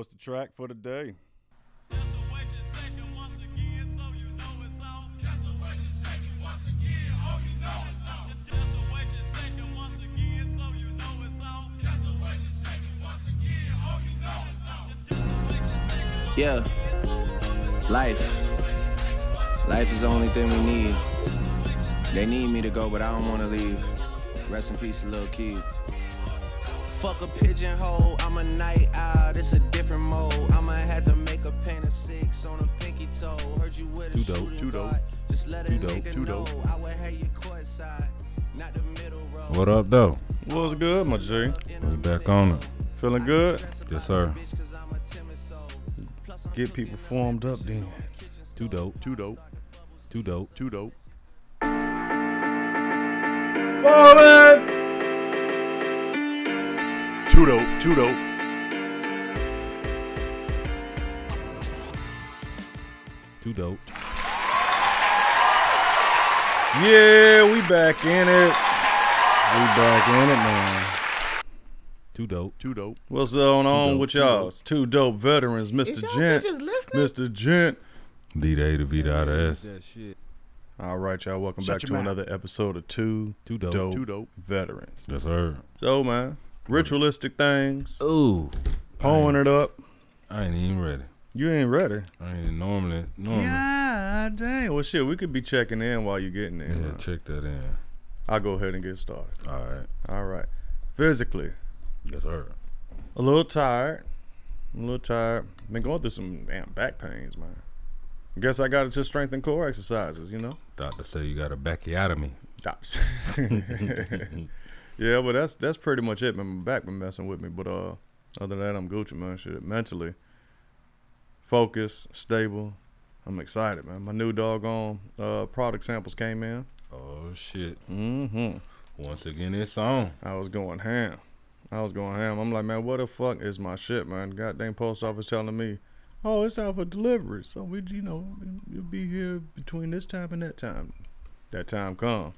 what's the track for today? Yeah. Life. Life is the only thing we need. They need me to go, but I don't wanna leave. Rest in peace, little Keith. Fuck a pigeonhole, I'm a night owl, it's a different mode. I'ma have to make a paint of six on a pinky toe. Heard you with a Too dope, shooting too dope. guard. Just let a Too dope, nigga too know dope. I would have you courtside, not the middle row. What up, though? What's good, my G? We back on it. Feeling good? Yes, sir. Get people formed up then. Too dope. Too dope. Too dope. Too dope. Falling! Too dope. Too dope. Too dope. Yeah, we back in it. We back in it, man. Too dope. Too dope. What's going on dope, with too y'all? dope. It's two dope veterans, Mr. Is Gent. Mr. Gent. D to A to V to I to S. All right, y'all. Welcome Shut back your to mouth. another episode of Two Too dope. Dope, Two Dope Veterans. Yes, sir. So, man, ritualistic things, Ooh. pulling it up. I ain't even ready. You ain't ready. I ain't normally. Normally. Yeah, dang. Well, shit, we could be checking in while you're getting in. man. check that in. I'll go ahead and get started. All right. All right. Physically, Yes, sir. a little tired. A little tired. Been going through some damn back pains, man. Guess I got to just strengthen core exercises, you know? Doctor say you got a backiotomy. Dots. Yeah, but that's that's pretty much it, man. My back been messing with me, but uh, other than that, I'm Gucci, man. Shit, mentally, focused, stable. I'm excited, man. My new doggone uh product samples came in. Oh shit. Mm-hmm. Once again, it's on. I was going ham. I was going ham. I'm like, man, what the fuck is my shit, man? Goddamn post office telling me, oh, it's out for delivery. So we, you know, you'll be here between this time and that time. That time come.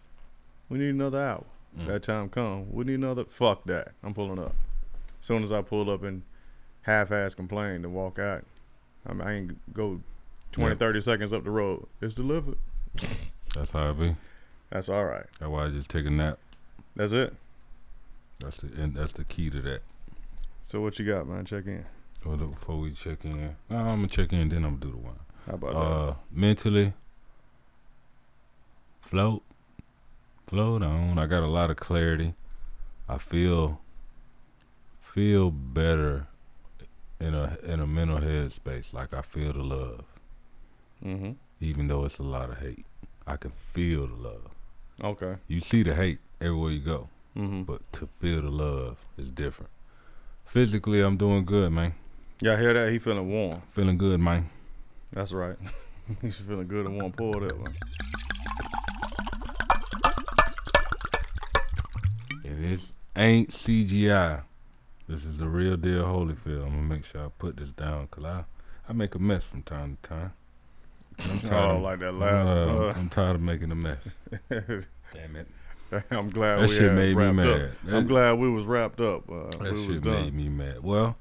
We need another hour. Mm. That time come. We need another. Fuck that. I'm pulling up. As soon as I pull up and half-ass complain and walk out, I, mean, I ain't go 20, Yeah. 30 seconds up the road. It's delivered. That's how it be. That's all right. That's why I just take a nap. That's it. That's the and that's the key to that. So what you got, man? Check in. Hold up before we check in. No, I'm gonna check in, then I'm gonna do the one. How about that? Uh, mentally, float, float on. I got a lot of clarity. I feel feel better in a in a mental head space. Like I feel the love, Mm-hmm. even though it's a lot of hate. I can feel the love. Okay. You see the hate everywhere you go, Mm-hmm. but to feel the love is different. Physically, I'm doing good, man. Y'all hear that? He feeling warm. Feeling good, man. That's right. He's feeling good and warm. Pour that one. And this ain't CGI. This is the real deal Holyfield. I'm gonna make sure I put this down because I, I make a mess from time to time. I'm Oh, of- like that last uh. I'm tired of making a mess. Damn it. I'm glad That we shit made me mad. Up. That- I'm glad we was wrapped up. Uh, That we shit done. made me mad. Well,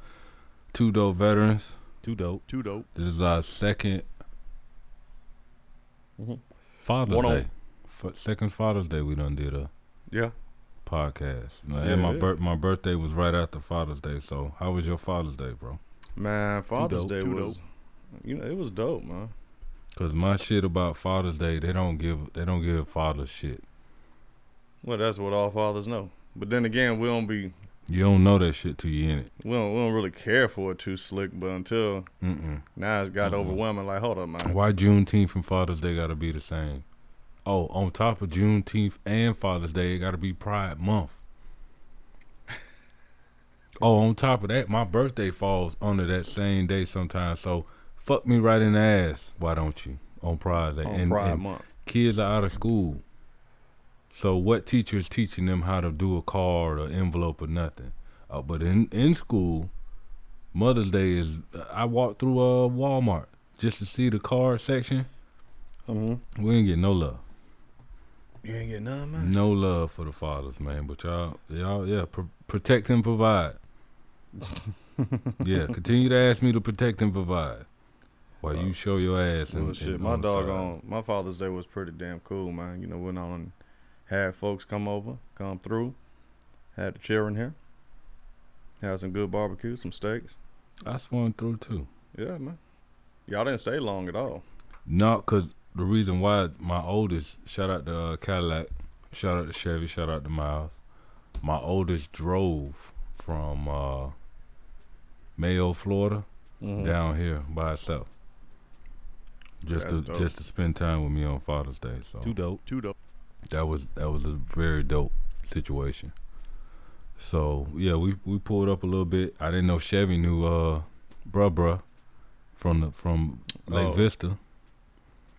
two dope veterans. Two dope. Too dope. This is our 2nd Mhm. Father's One on- Day. F- second Father's Day we done did a Yeah. Podcast. Yeah, and my yeah. bir- my birthday was right after Father's Day. So how was your Father's Day, bro? Man, Father's dope, Day too was, you know, it was dope, man. Cause my shit about Father's Day, they don't give they don't give fathers shit. Well, that's what all fathers know. But then again, we don't be, You don't know that shit till you in it. we don't, we don't really care for it too slick. But until Mm-mm. now, it's got Mhm. overwhelming. Like, hold up, man. Why Juneteenth and Father's Day gotta be the same? Oh, on top of Juneteenth and Father's Day, it gotta be Pride Month. oh, on top of that, my birthday falls under that same day sometimes. So fuck me right in the ass. Why don't you on Pride Day? On and, Pride and Month. kids are out of school. So what teacher is teaching them how to do a card or envelope or nothing? Uh, but in in school, Mother's Day is. I walked through uh, Walmart just to see the card section. Mm-hmm. We ain't get no love, You ain't get none, man. no love for the fathers, man. But y'all, y'all, yeah, pr- protect and provide. yeah, continue to ask me to protect and provide. While you show your ass and Well, shit, my dog on my Father's Day was pretty damn cool, man. You know, went on and had folks come over, come through, had the children here, had some good barbecue, some steaks. I swung through too. Yeah, man. Y'all didn't stay long at all. No, cause the reason why my oldest shout out to uh, Cadillac, shout out to Chevy, shout out to Miles. My oldest drove from uh, Mayo, Florida, Mhm. down here by itself. Just That's to dope. just to spend time with me on Father's Day. So Too dope. Too dope. that was that was a very dope situation. So yeah, we we pulled up a little bit. I didn't know Chevy knew uh bruh bruh from the from Lake Oh. Vista.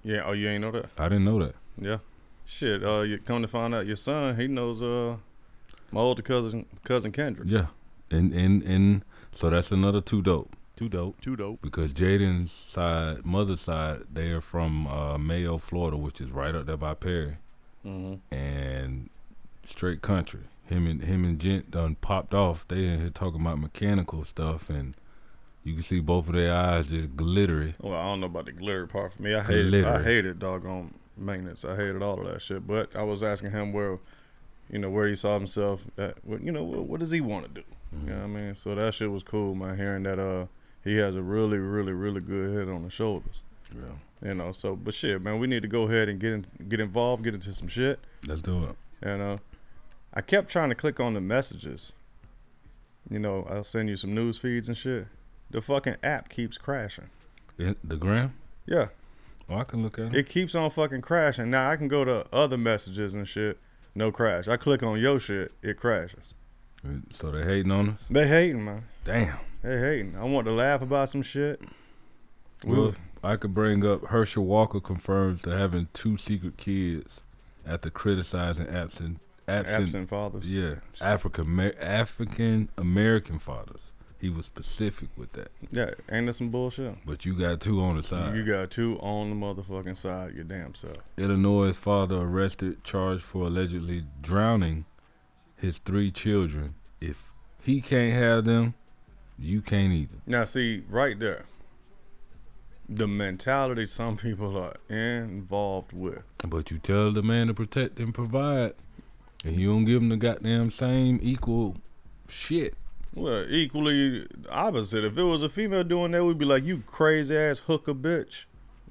Yeah. Oh, you ain't know that? I didn't know that. Yeah. Shit. Uh, you come to find out, your son he knows uh my older cousin cousin Kendrick. Yeah. And and and so that's another two dope. Too dope. Too dope. Because Jaden's side, mother's side, they are from uh, Mayo, Florida, which is right up there by Perry. Mm-hmm. and straight country. Him and him and Gent done popped off. They in here talking about mechanical stuff, and you can see both of their eyes just glittery. Well, I don't know about the glitter part for me. I hated, I hated doggone maintenance. I hated all of that shit. But I was asking him where, you know, where he saw himself. At, what, you know, what, what does he want to do? Mm-hmm. You know what I mean? So that shit was cool, man. Hearing that, uh, he has a really, really, really good head on the shoulders. Yeah. You know, so but shit, man, we need to go ahead and get in, get involved, get into some shit. Let's do it. And uh, I kept trying to click on the messages. You know, I'll send you some news feeds and shit. The fucking app keeps crashing. In, the gram? Yeah. Oh, I can look at it. It keeps on fucking crashing. Now I can go to other messages and shit. No crash. I click on your shit, it crashes. So they hating on us. They hating, man. Damn. They hating. I want to laugh about some shit. Well, was- I could bring up Herschel Walker confirms to having two secret kids after criticizing absent absent, absent fathers. yeah African African American fathers. He was specific with that. Yeah, ain't that some bullshit? But you got two on the side. You got two on the motherfucking side your damn self. Illinois' father arrested, charged for allegedly drowning his three children. If he can't have them, you can't either. Now, see, right there, the mentality some people are involved with. But you tell the man to protect and provide, and you don't give him the goddamn same equal shit. Well, equally opposite. If it was a female doing that, we'd be like, "You crazy ass hooker bitch."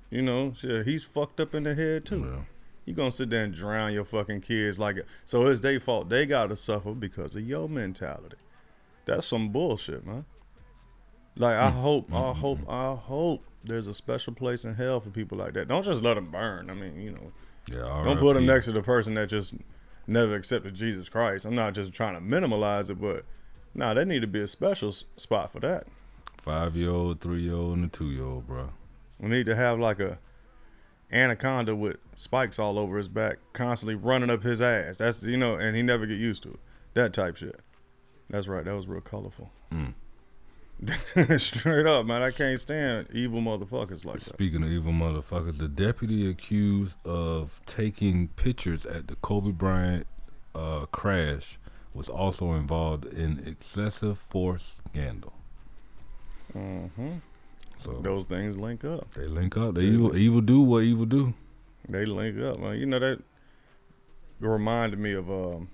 You know, shit, he's fucked up in the head too. Well, You gonna sit there and drown your fucking kids like it. So it's their fault. They gotta suffer because of your mentality. That's some bullshit, man. Like I hope, I hope, I hope there's a special place in hell for people like that. Don't just let them burn. I mean, you know, yeah, don't put them next to the person that just never accepted Jesus Christ. I'm not just trying to minimalize it, but nah, there need to be a special s- spot for that. Five year old, three year old, and a two year old, bro. We need to have like a anaconda with spikes all over his back, constantly running up his ass. That's you know, and he never get used to it. That type shit. That's right. That was real colorful. Mm. Straight up, man. I can't stand evil motherfuckers like that. Speaking of evil motherfuckers, the deputy accused of taking pictures at the Kobe Bryant uh, crash was also involved in excessive force scandal. hmm So Those things link up. they link up. They evil, evil do what evil do. They link up, man. You know that reminded me of um,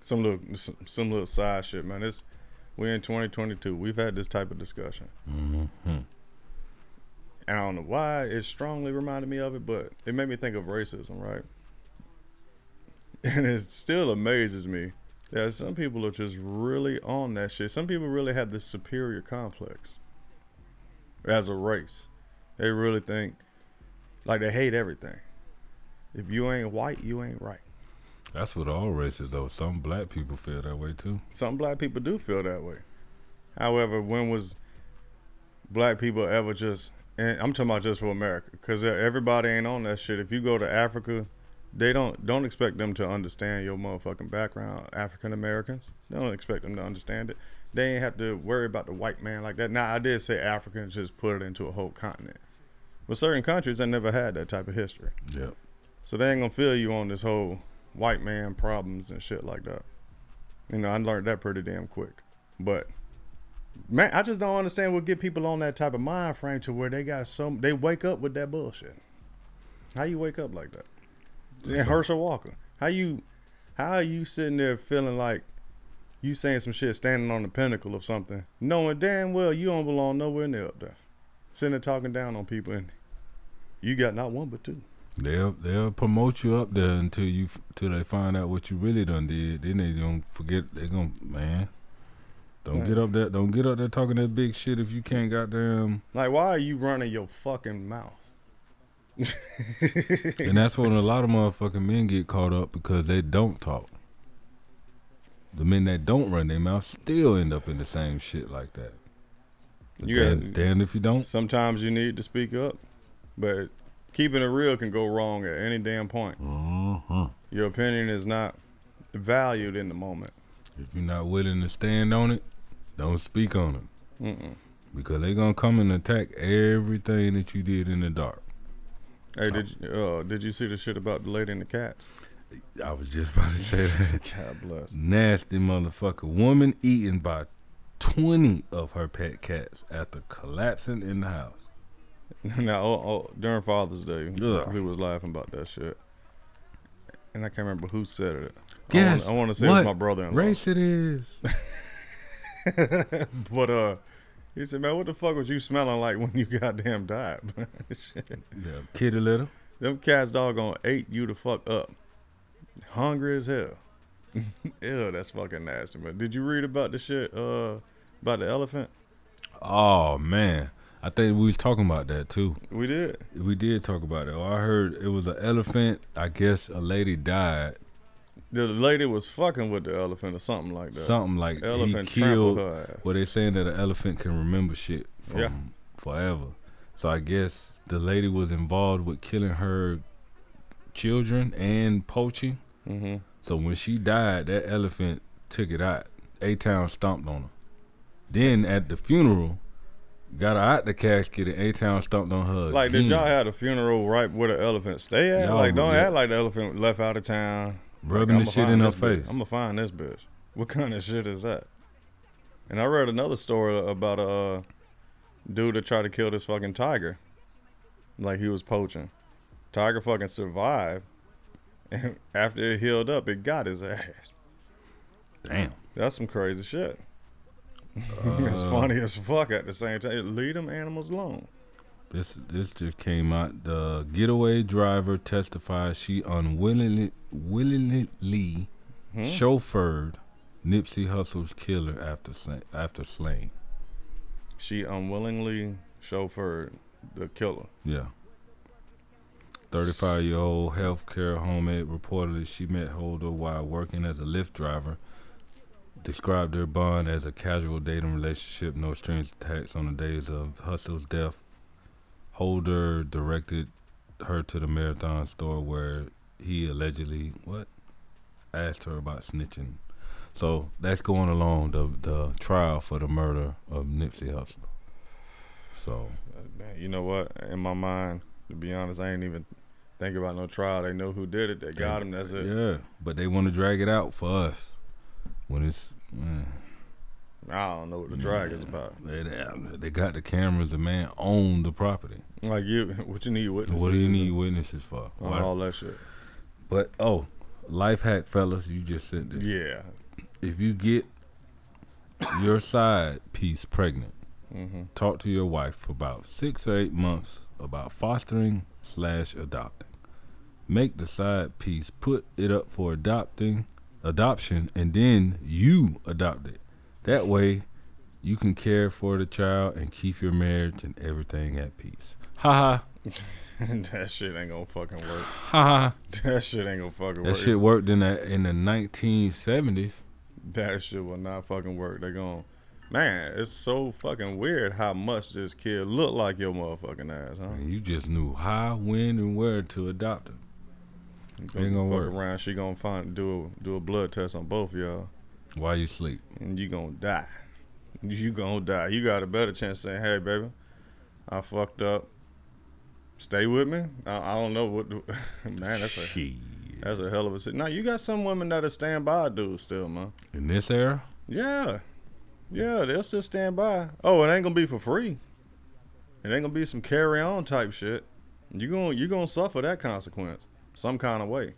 some little some, some little side shit, man. It's we're in 2022. We've had this type of discussion. hmm and I don't know why it strongly reminded me of it, but it made me think of racism, right? And it still amazes me that some people are just really on that shit. Some people really have this superior complex as a race. They really think like they hate everything. If you ain't white, you ain't right. That's what all races though. Some black people feel that way too. Some black people do feel that way. However, when was black people ever just? And I'm talking about just for America, because everybody ain't on that shit. If you go to Africa, they don't don't expect them to understand your motherfucking background. African Americans, they don't expect them to understand it. They ain't have to worry about the white man like that. Now, I did say Africans just put it into a whole continent, but certain countries that never had that type of history. Yep. So they ain't gonna feel you on this whole white man problems and shit like that. You know, I learned that pretty damn quick. But Man, I just don't understand what get people on that type of mind frame to where they got some. They wake up with that bullshit. How you wake up like that? And Herschel Walker, how you, how are you sitting there feeling like you saying some shit, standing on the pinnacle of something, knowing damn well you don't belong nowhere near up there, sitting there talking down on people, and you got not one but two. They'll they'll promote you up there until you till they find out what you really done did. Then they gonna forget. They gonna man. Don't get up there. Don't get up there talking that big shit if you can't goddamn. Like, why are you running your fucking mouth? And that's when a lot of motherfucking men get caught up because they don't talk. The men that don't run their mouth still end up in the same shit like that. But You damn, got- damn if you don't. Sometimes you need to speak up, but keeping it real can go wrong at any damn point. Mhm. Your opinion is not valued in the moment. If you're not willing to stand on it, don't speak on it. Mm-mm. Because they're gonna come and attack everything that you did in the dark. Hey, did you, uh, did you see the shit about the lady and the cats? I was just about to say that. God bless. Nasty motherfucker. Woman eaten by 20 of her pet cats after collapsing in the house. now, oh, oh, during Father's Day, Ugh. we was laughing about that shit, and I can't remember who said it. Guess I want to say what it's my brother-in-law. Race it is. but uh, he said, "Man, what the fuck was you smelling like when you goddamn died?" Yeah, kitty litter. Them cats doggone ate you the fuck up. Hungry as hell. Ew, that's fucking nasty, man. Did you read about the shit, uh, about the elephant? Oh man. I think we was talking about that too. We did. We did talk about it. Oh, I heard it was an elephant. I guess a lady died. The lady was fucking with the elephant or something like that. Something like elephant he killed. her ass. Well, they saying that an elephant can remember shit from Yeah. forever. So I guess the lady was involved with killing her children and poaching. Mm-hmm. So when she died, that elephant took it out. A Town stomped on her. Then at the funeral, got her out the casket and A Town stomped on her. Like, did y'all have a funeral right where the elephant stay at? Y'all like, don't act like the elephant left out of town. Rubbing the shit in her face? I'm gonna find this bitch. What kind of shit is that? And I read another story about a uh, dude that tried to kill this fucking tiger. Like he was poaching. Tiger fucking survived. And after it healed up, it got his ass. Damn. That's some crazy shit. it's Uh, funny as fuck at the same time. Leave them animals alone. This this just came out. The getaway driver testified she unwillingly willingly Hmm? chauffeured Nipsey Hussle's killer after after slaying. She unwillingly chauffeured the killer. Yeah. 35 year old healthcare homemade reportedly she met Holder while working as a Lyft driver. Described their bond as a casual dating relationship, no strings attached on the days of Hussle's death. Holder directed her to the marathon store where he allegedly what asked her about snitching. So that's going along the the trial for the murder of Nipsey Hussle. So Uh, you know what? In my mind, to be honest, I ain't even think about no trial. They know who did it. They got him. That's it. Yeah, but they want to drag it out for us when it's. Man, I don't know what the drag is about. They, they, got the cameras. The man owned the property. Like you, what you need witnesses? What do you need witnesses for? Why- all that shit? But oh, life hack, fellas, you just said this. Yeah. If you get your side piece pregnant, hmm talk to your wife for about six or eight months about fostering slash adopting. Make the side piece, put it up for adopting, adoption, and then you adopt it. That way, you can care for the child and keep your marriage and everything at peace. Ha ha that shit ain't gonna fucking work. ha ha. That shit ain't gonna fucking That work. That shit worked in the in the 1970s. That shit will not fucking work. They gon' man, it's so fucking weird how much this kid look like your motherfucking ass, huh? And you just knew how, when, and where to adopt him. Ain't gonna work. around. She gonna find do a do a blood test on both of y'all, While you sleep. and you gonna die. You gonna die. You got a better chance saying, "Hey, baby, I fucked up. Stay with me." I, I don't know what. The, man, that's a Shit. that's a hell of a. Now you got some women that'll stand by a dude still, man. In this era, Yeah, Yeah, they'll still stand by. Oh, it ain't gonna be for free. It ain't gonna be some carry on type shit. You gonna you gonna suffer that consequence some kind of way.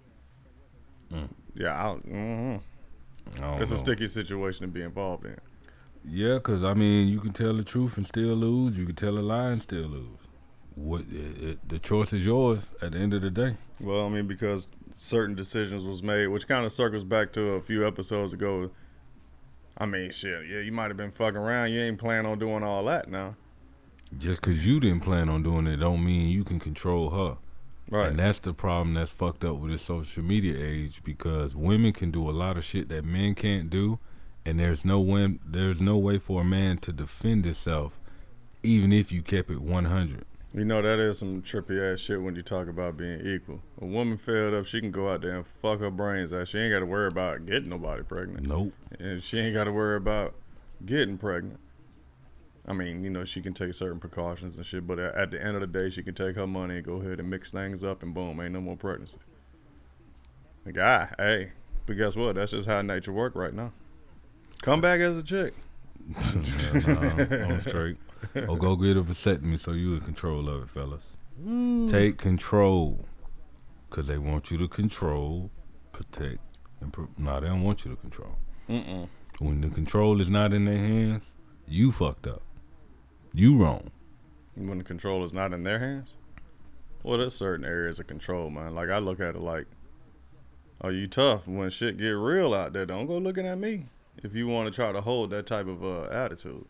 Mm. Yeah, I, hmm I it's a sticky situation to be involved in. Yeah, cause I mean, you can tell the truth and still lose. You can tell a lie and still lose. What it, it, the choice is yours at the end of the day. Well, I mean, because certain decisions was made, which kind of circles back to a few episodes ago. I mean, shit, yeah, you might have been fucking around. You ain't planning on doing all that now, Just cause you didn't plan on doing it, don't mean you can control her. right? And that's the problem that's fucked up with this social media age because women can do a lot of shit that men can't do, and there's no way, there's no way for a man to defend himself, even if you kept it 100. You know that is some trippy ass shit when you talk about being equal. A woman fed up, she can go out there and fuck her brains out. She ain't got to worry about getting nobody pregnant, Nope. and she ain't got to worry about getting pregnant. I mean, you know, she can take certain precautions and shit, but at the end of the day, she can take her money and go ahead and mix things up, and boom, ain't no more pregnancy. The guy, hey, but guess what? That's just how nature work right now. Come back as a chick. Yeah, nah, I'm straight. Or go get a vasectomy so you in control of it, fellas. Take control. Because they want you to control, protect, and pro- nah, they don't want you to control. Mm-mm. When the control is not in their hands, you fucked up. You wrong. when the control is not in their hands? Well, there's certain areas of control, man. Like I look at it like, are you tough when shit get real out there? Don't go looking at me if you want to try to hold that type of uh, attitude.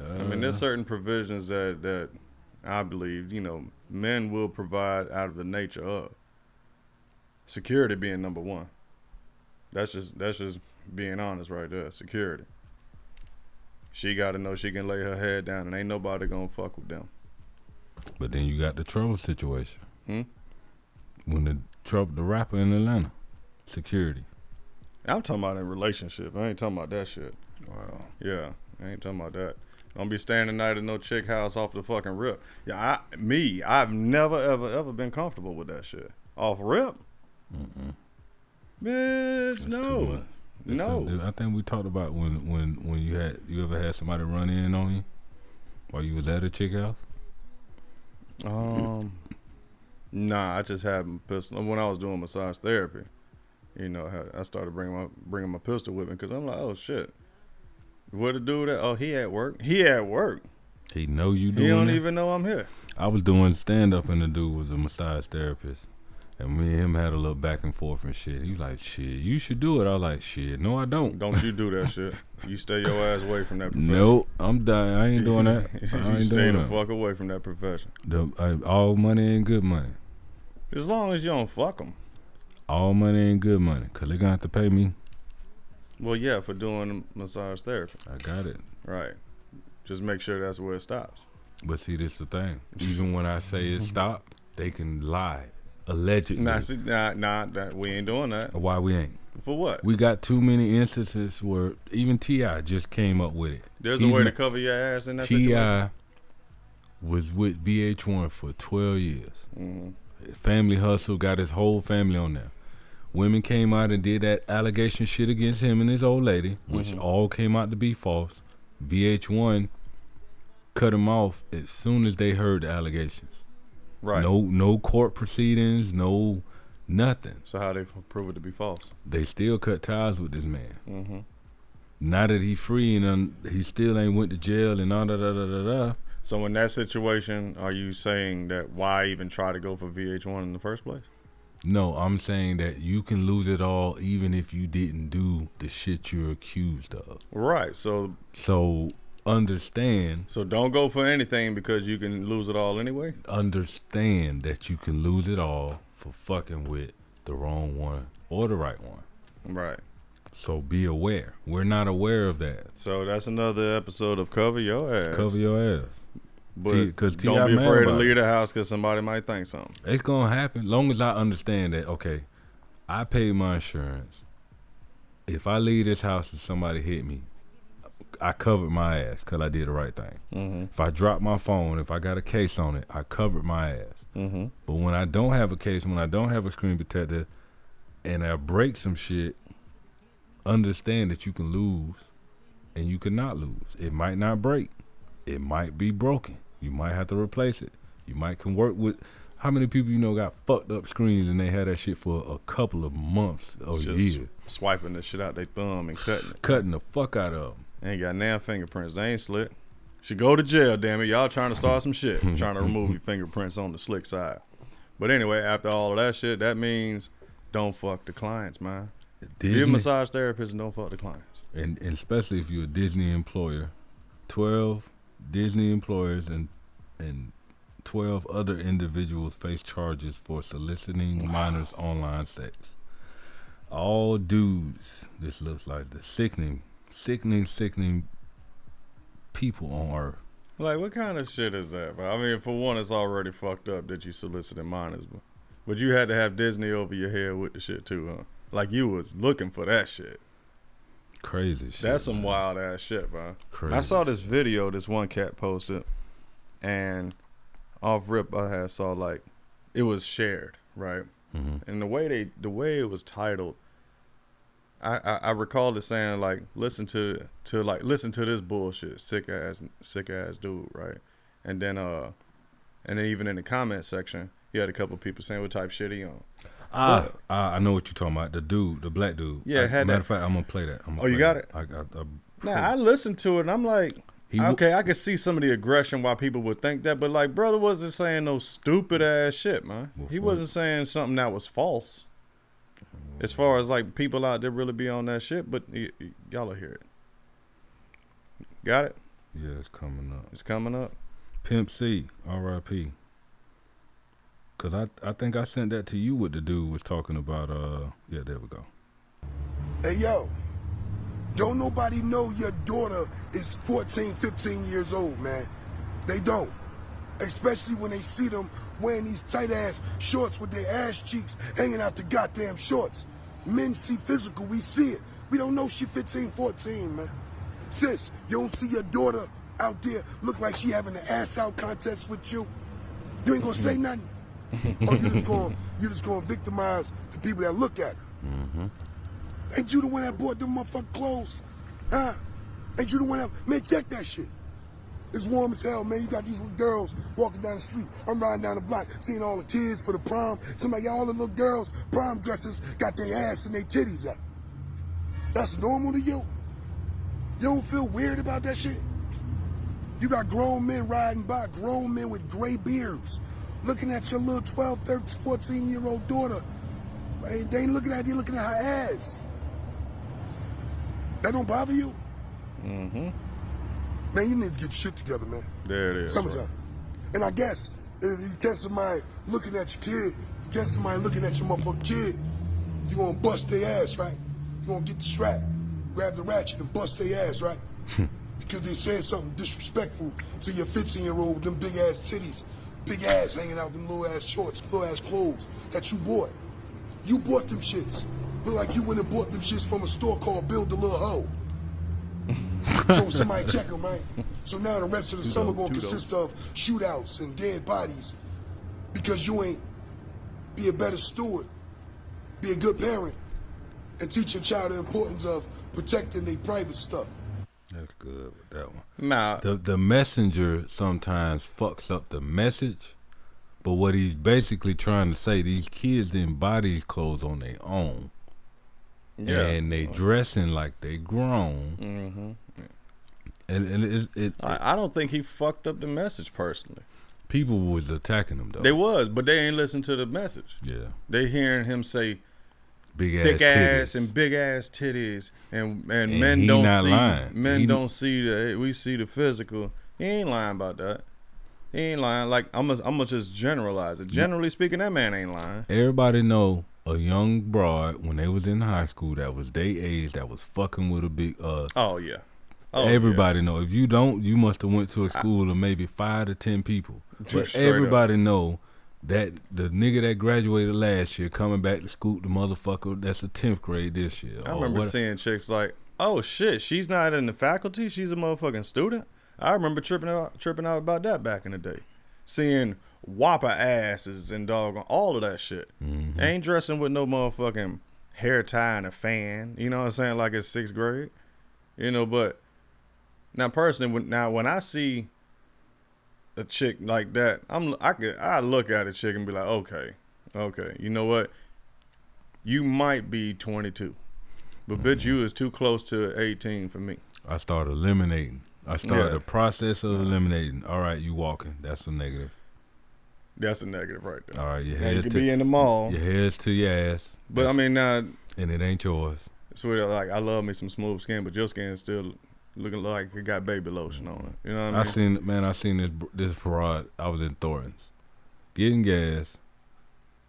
I mean, there's certain provisions that that I believe you know men will provide out of the nature of security being number one. That's just that's just being honest right there. Security. She got to know she can lay her head down, and ain't nobody gonna fuck with them. but then you got the trouble situation. Hmm? When the trouble, the rapper in Atlanta, security. I'm talking about in relationship. I ain't talking about that shit. Wow. Yeah, I ain't talking about that. Don't be staying the night at no chick house off the fucking rip. Yeah, I, me, I've never ever ever been comfortable with that shit off rip. Mm-mm. Bitch, too no, no. I think we talked about when when when you had you ever had somebody run in on you while you was at a chick house. Um, nah, I just had my pistol when I was doing massage therapy. You know, I I started bringing my bringing my pistol with me because I'm like, oh shit, where the dude at? Oh, he at work. He at work. He know you doing He don't that? even know I'm here. I was doing stand up and the dude was a massage therapist. And me and him had a little back and forth and shit. He was like, shit, you should do it. I was like, shit, no, I don't. Don't you do that shit. You stay your ass away from that profession. Nope, I'm dying. I ain't doing that. I you ain't stay doing the that. fuck away from that profession. The, I, all money ain't good money. As long as you don't fuck them. All money ain't good money. Cause they gonna have to pay me. Well, yeah, for doing massage therapy. I got it. Right. Just make sure that's where it stops. But see, this is the thing. Even when I say it stopped, they can lie. Allegedly. Nah, see, nah, nah, that we ain't doing that. Why we ain't? For what? We got too many instances where even T.I. just came up with it. There's a way to cover your ass in that situation. T.I. was with VH1 for 12 years. hmm Family Hustle got his whole family on there. Women came out and did that allegation shit against him and his old lady, which Mhm. all came out to be false. VH1 cut him off as soon as they heard the allegations. Right. No, no court proceedings, no nothing. So how they prove it to be false? They still cut ties with this man. hmm Now that he free and um, he still ain't went to jail and all da da da da da. So in that situation, are you saying that why even try to go for VH1 in the first place? No, I'm saying that you can lose it all even if you didn't do the shit you're accused of. Right. So So understand, so don't go for anything because you can lose it all anyway. understand that you can lose it all for fucking with the wrong one or the right one. Right. So be aware. We're not aware of that. So that's another episode of Cover Your Ass. Cover your ass. But T- 'cause T.I. don't be mad afraid to leave the house because somebody might think something. It's gonna happen. Long as I understand that, okay, I paid my insurance. If I leave this house and somebody hit me, I covered my ass because I did the right thing. Mm-hmm. If I drop my phone, if I got a case on it, I covered my ass. Mm-hmm. But when I don't have a case, when I don't have a screen protector, and I break some shit, understand that you can lose and you cannot lose. It might not break. It might be broken. You might have to replace it. You might can work with. How many people you know got fucked up screens and they had that shit for a couple of months or Just years, swiping the shit out their thumb and cutting it. cutting the fuck out of them. Ain't got damn fingerprints. They ain't slick. Should go to jail, damn it. Y'all trying to start some shit. trying to remove your fingerprints on the slick side. But anyway, after all of that shit, that means don't fuck the clients, man. Be a massage therapist and don't fuck the clients. and, and especially if you're a Disney employer, twelve Disney employers and and twelve other individuals face charges for soliciting minors online sex. All dudes. This looks like the sickening, sickening, sickening people on earth. Like, what kind of shit is that? I mean, for one, it's already fucked up that you solicited minors, but, but you had to have Disney over your head with the shit too, huh? Like you was looking for that shit. Crazy shit. That's some man. wild ass shit, bro. Crazy. I saw this video this one cat posted, and off rip I had saw like it was shared, right? Mhm. And the way they the way it was titled, I, I I recalled it saying like listen to to like listen to this bullshit, sick ass sick ass dude, right? And then uh, and then even in the comment section, you had a couple people saying what type shit he on. Ah, What? ah, I know what you're talking about. The dude, the black dude. Yeah, I, had matter that- of fact, I'm gonna play that. I'm gonna Oh, you got that. it? I got. I, Now I listened to it and I'm like, He okay, I could see some of the aggression why people would think that, but like, brother wasn't saying no stupid ass shit, man. Well, he wasn't saying something that was false. As far as like people out there really be on that shit, but y- y- y'all will hear it. Got it? yeah, it's coming up. It's coming up. Pimp C, R.I.P. Cause I I think I sent that to you. What the dude was talking about. Uh, yeah, there we go. Hey, yo, don't nobody know your daughter is 14, 15 years old, man. They don't. Especially when they see them wearing these tight ass shorts with their ass cheeks hanging out the goddamn shorts. Men see physical, we see it. We don't know she 15, 14, man. Sis, you don't see your daughter out there look like she having an ass out contest with you. You ain't gonna say nothing. Or you just gonna you just gonna victimize the people that look at her. Mm-hmm. Ain't you the one that bought them motherfucking clothes? Huh? Ain't you the one that man check that shit? It's warm as hell, man. You got these little girls walking down the street. I'm riding down the block, seeing all the kids for the prom. Somebody, all the little girls, prom dresses, got their ass and their titties out. That's normal to you? You don't feel weird about that shit? You got grown men riding by, grown men with gray beards, looking at your little 12, 13, 14 year old daughter. Hey, They ain't looking at you, looking at her ass. That don't bother you? Mm-hmm. Man, you need to get shit together, man. There it is. Summertime. And I guess if you catch somebody looking at your kid, you catch somebody looking at your motherfucking kid, you gonna bust their ass, right? You gonna get the strap, grab the ratchet, and bust their ass, right? because they said something disrespectful to your 15 year old with them big ass titties, big ass hanging out, them little ass shorts, little ass clothes that you bought. You bought them shits. Look like you went and bought them shits from a store called Build a Little Hoe. so somebody check them, right? So now the rest of the summer gonna consist of shootouts and dead bodies because you ain't be a better steward, be a good parent, and teach your child the importance of protecting their private stuff. That's good with that one. Nah, The the messenger sometimes fucks up the message, but what he's basically trying to say, these kids didn't buy these clothes on their own, yeah. and they dressing like they grown, mm-hmm. and and it, it, I, I don't think he fucked up the message personally. people was attacking him though. They was, but they ain't listen to the message. yeah, They hearing him say big ass thick ass titties. and big ass titties, and and, And men don't see lying. men He- don't see the we see the physical. He ain't lying about that. He ain't lying. Like I'm gonna, I'm gonna just generalize it. Generally speaking, that man ain't lying. Everybody know a young broad when they was in high school that was their age that was fucking with a big uh Oh yeah. Oh, everybody know. If you don't, you must have went to a school of maybe five to ten people. But Straight up. everybody know that the nigga that graduated last year coming back to school, the motherfucker that's a tenth grade this year. I remember what- seeing chicks like, oh shit, she's not in the faculty. She's a motherfucking student. I remember tripping out, tripping out about that back in the day. Seeing whopper asses and dog all of that shit. Mm-hmm. Ain't dressing with no motherfucking hair tie and a fan. You know what I'm saying? Like it's sixth grade. You know, but Now, personally, when, now when I see a chick like that, I'm I could I look at a chick and be like, okay, okay, you know what? You might be 22, but bitch, you is too close to 18 for me. I started eliminating. I started Yeah. the process of eliminating. All right, you walking. That's a negative. That's a negative right there. All right, your you head's to be in the mall, your head's to your ass. but I mean, now and it ain't yours. sweetie, like I love me some smooth skin, but your skin still looking like it got baby lotion on it. You know what I mean? I seen man, I seen this this parade. I was in Thornton's, getting gas.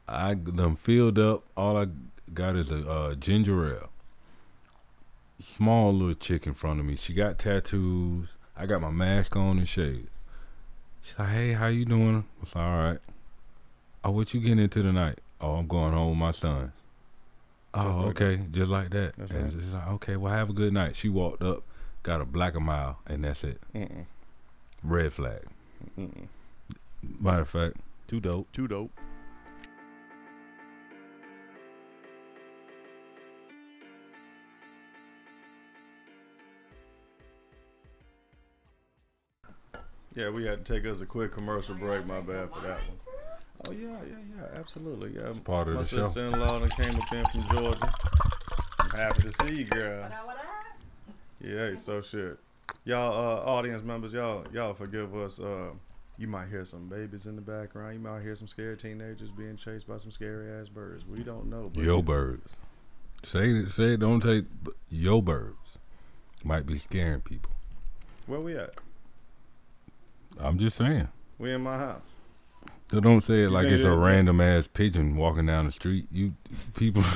I done filled up. All I got is a uh, ginger ale. Small little chick in front of me. She got tattoos. I got my mask on and shades. She's like, "Hey, how you doing?" I was like, "All right." Oh, what you getting into tonight? Oh, I'm going home with my sons. Oh, Just like okay, just like that. That's and right. she's like, "Okay, well, have a good night." She walked up, got a black a mile, and that's it. Mm-mm. Red flag. Mm-mm. Matter of fact, too dope. Too dope. Yeah, we had to take us a quick commercial break. My bad for that one. Oh yeah, yeah, yeah, absolutely. Yeah, It's part of my the show. sister-in-law that came up in from Georgia. I'm happy to see you, girl. Yeah, so shit. Y'all, uh, audience members, y'all, y'all forgive us. Uh, you might hear some babies in the background. You might hear some scared teenagers being chased by some scary ass birds. We don't know. But Yo birds. Say it, say it, don't take yo birds. Might be scaring people. Where we at? I'm just saying. We in my house. So don't say it like think it's a it- random ass pigeon walking down the street. You people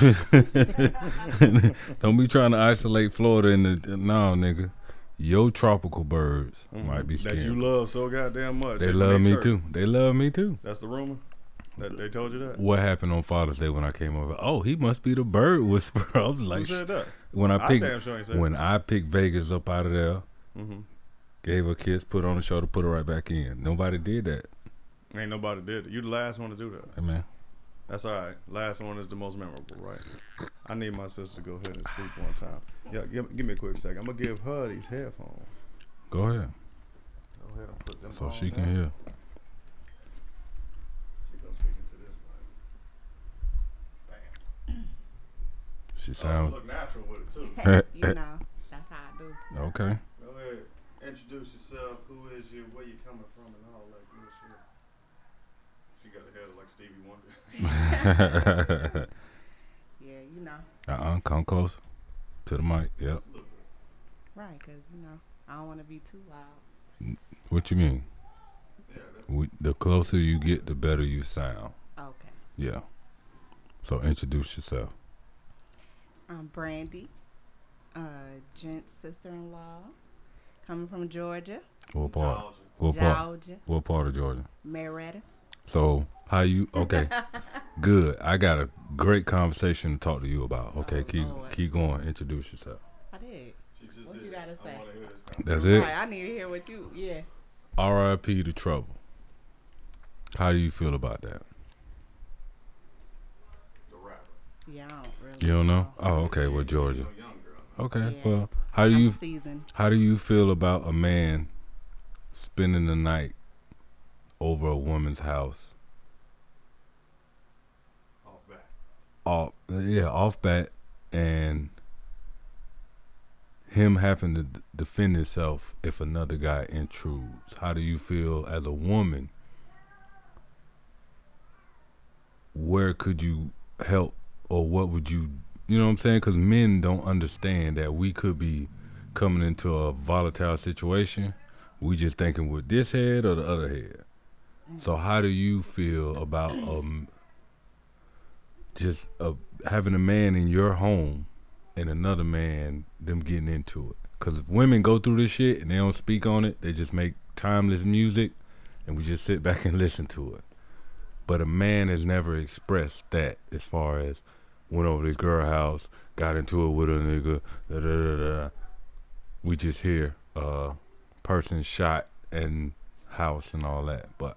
don't be trying to isolate Florida in the no nigga. Yo tropical birds might be Mm-hmm. that you love so goddamn much. they that love me too. They love me too. That's the rumor. That they told you that. What happened on Father's Day when I came over? Oh, he must be the bird whisperer. I was Who like, said that? when I I picked damn sure when I picked Vegas up out of there, Mm-hmm. gave her a kiss, put her on the shoulder, put her right back in. Nobody did that. Ain't nobody did it. You the last one to do that. Hey, man. That's all right. Last one is the most memorable, right? I need my sister to go ahead and speak one time. Yeah, give, give me a quick second. I'm gonna give her these headphones. Go ahead. Go ahead and put them on. So on she can now. hear. She gonna speak into this mic. Bam. She Oh, sounds look natural with it too. you know, that's how I do. okay. Go ahead. Introduce yourself. Who is you? Where you coming from? And all that good shit. She got a head like Stevie Wonder. Yeah, you know, uh-uh, come closer to the mic. Yep. right? Because you know, I don't want to be too loud. What you mean? Yeah, We, the closer you get, the better you sound. Okay, Yeah. So introduce yourself. I'm Brandy, uh, Gent's sister-in-law, coming from Georgia, What part? Georgia. What part? Georgia, What part of Georgia? Marietta. So how you? Okay. Good. I got a great conversation to talk to you about. Oh, okay, Oh, keep Lord. keep going. Introduce yourself. I did. She just What did you gotta say? wanna hear this That's it. Right, I need to hear what you. Yeah. R.I.P. to Trouble. How do you feel about that? The rapper. Yeah, I don't really. You don't know? Oh, okay. Well, Georgia. You know, young girl. Okay. Yeah. Well, how do you how do you feel about a man spending the night over a woman's house? Off back. Off, yeah, off bat, and him having to d- defend himself if another guy intrudes. How do you feel as a woman? Where could you help, or what would you, you know what I'm saying? Because men don't understand that we could be coming into a volatile situation. We just thinking with this head or the other head. So how do you feel about um just uh, having a man in your home and another man them getting into it? Because women go through this shit and they don't speak on it. They just make timeless music, and we just sit back and listen to it. But a man has never expressed that as far as went over this girl house, got into it with a nigga. Da, da, da, da. We just hear uh person shot and house and all that. But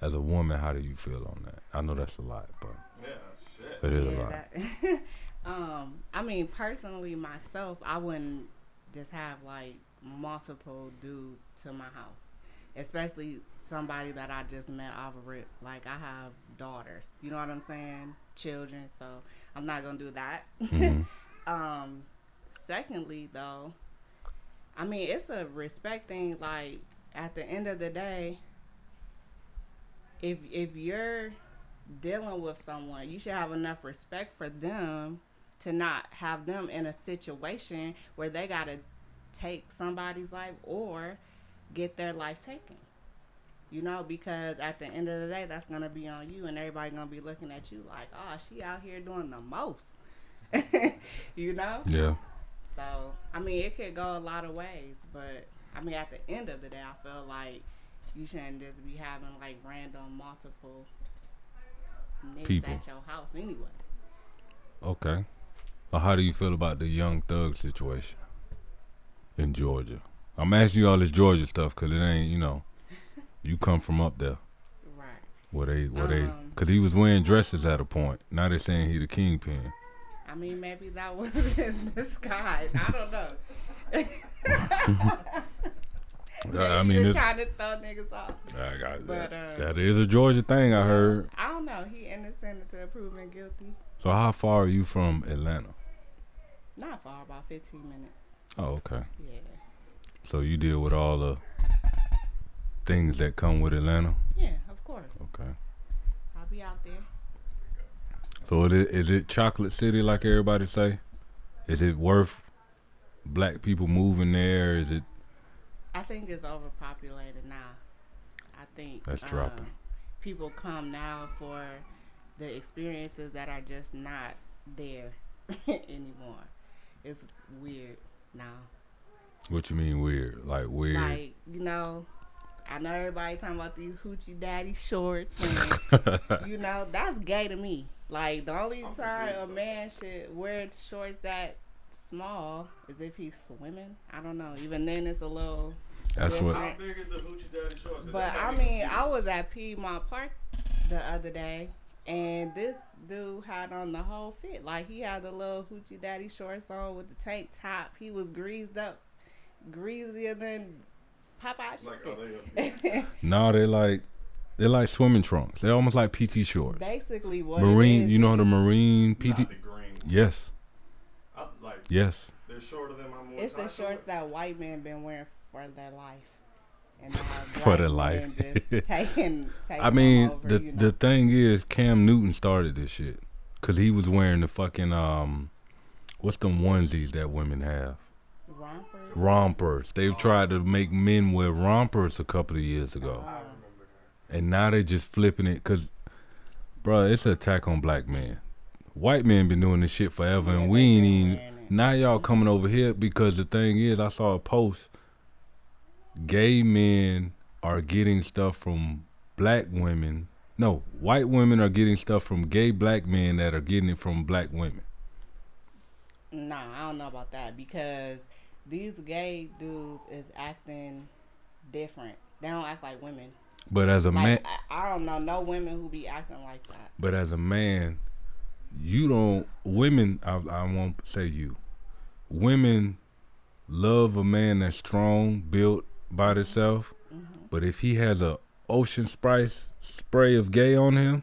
as a woman, how do you feel on that? I know that's a lot, but Yeah, shit. it is a lot. that- um, I mean, personally, myself, I wouldn't just have like multiple dudes to my house, especially somebody that I just met off of it. Like I have daughters, you know what I'm saying, children. So I'm not gonna do that. Mhm. um, secondly, though, I mean it's a respect thing. Like at the end of the day, if if you're dealing with someone, you should have enough respect for them to not have them in a situation where they gotta take somebody's life or get their life taken. You know, because at the end of the day, that's gonna be on you, and everybody gonna be looking at you like, "Oh, she out here doing the most." you know. Yeah. So I mean, it could go a lot of ways, but I mean, at the end of the day, I feel like you shouldn't just be having like random multiple People. at your house anyway. Okay. Well, how do you feel about the young thug situation in Georgia? I'm asking you all this Georgia stuff because it ain't, you know, you come from up there Right. where they, where they, Um, because he was wearing dresses at a point. Now they're saying he the kingpin. I mean, maybe that was his disguise. I don't know. I mean, it's, trying to throw niggas off. I got But, that. uh, that is a Georgia thing I heard. I don't know. He innocent until proven guilty. So how far are you from Atlanta? Not far, about 15 minutes. Oh, okay. Yeah. So you deal with all the things that come with Atlanta. Yeah, of course. Okay. I'll be out there. So it is it Chocolate City like everybody say? Is it worth black people moving there? Is it I think it's overpopulated now. I think That's uh, dropping. people come now for the experiences that are just not there anymore. It's weird now. what you mean weird? Like weird? Like, you know, I know everybody talking about these hoochie daddy shorts and you know, that's gay to me. Like the only time a man should wear shorts that small is if he's swimming. I don't know. Even then it's a little That's what. different. big is the hoochie daddy shorts? 'Cause But I mean. I was at Piedmont Park the other day, and this dude had on the whole fit. Like he had the little hoochie daddy shorts on with the tank top. He was greased up, greasier than Popeye Like, chicken. are they No, they like they're like swimming trunks. They're almost like PT shorts. Basically, what Marine, it is, you know the marine PT. Not the green. Yes, I, like yes. they're shorter than my more It's the shorts that white men been wearing for their life. And For black their life. Taking, taking I mean, over, the you know. the thing is, Cam Newton started this shit because he was wearing the fucking um, what's them onesies that women have? rompers. Rompers. They've tried to make men wear rompers a couple of years ago, and now they're just flipping it because, bro, it's an attack on black men. White men been doing this shit forever, and we ain't even. Now y'all coming over here because the thing is, I saw a post. Gay men are getting stuff from black women. No, white women are getting stuff from gay black men that are getting it from black women. Nah, I don't know about that because these gay dudes is acting different. They don't act like women. But as a man, I, I don't know no women who be acting like that. But as a man, you don't. Women, I, I won't say you. Women love a man that's strong, built by themselves. Mm-hmm. But if he has a Ocean Spice spray of gay on him,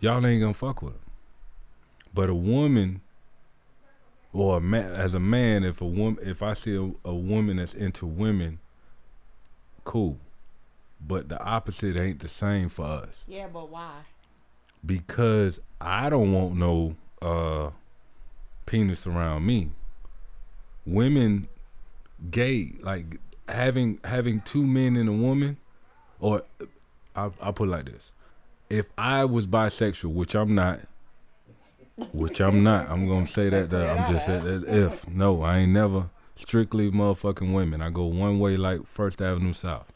y'all ain't gonna fuck with him. But a woman, or a man, as a man, if a woman, if I see a, a woman that's into women, cool. But the opposite ain't the same for us Yeah, but why? because I don't want no uh penis around me. Women gay like having having two men and a woman or I'll, I'll put it like this. If I was bisexual, which I'm not, which I'm not, I'm gonna say that, that I'm just if no, I ain't never strictly motherfucking women. I go one way like First Avenue South.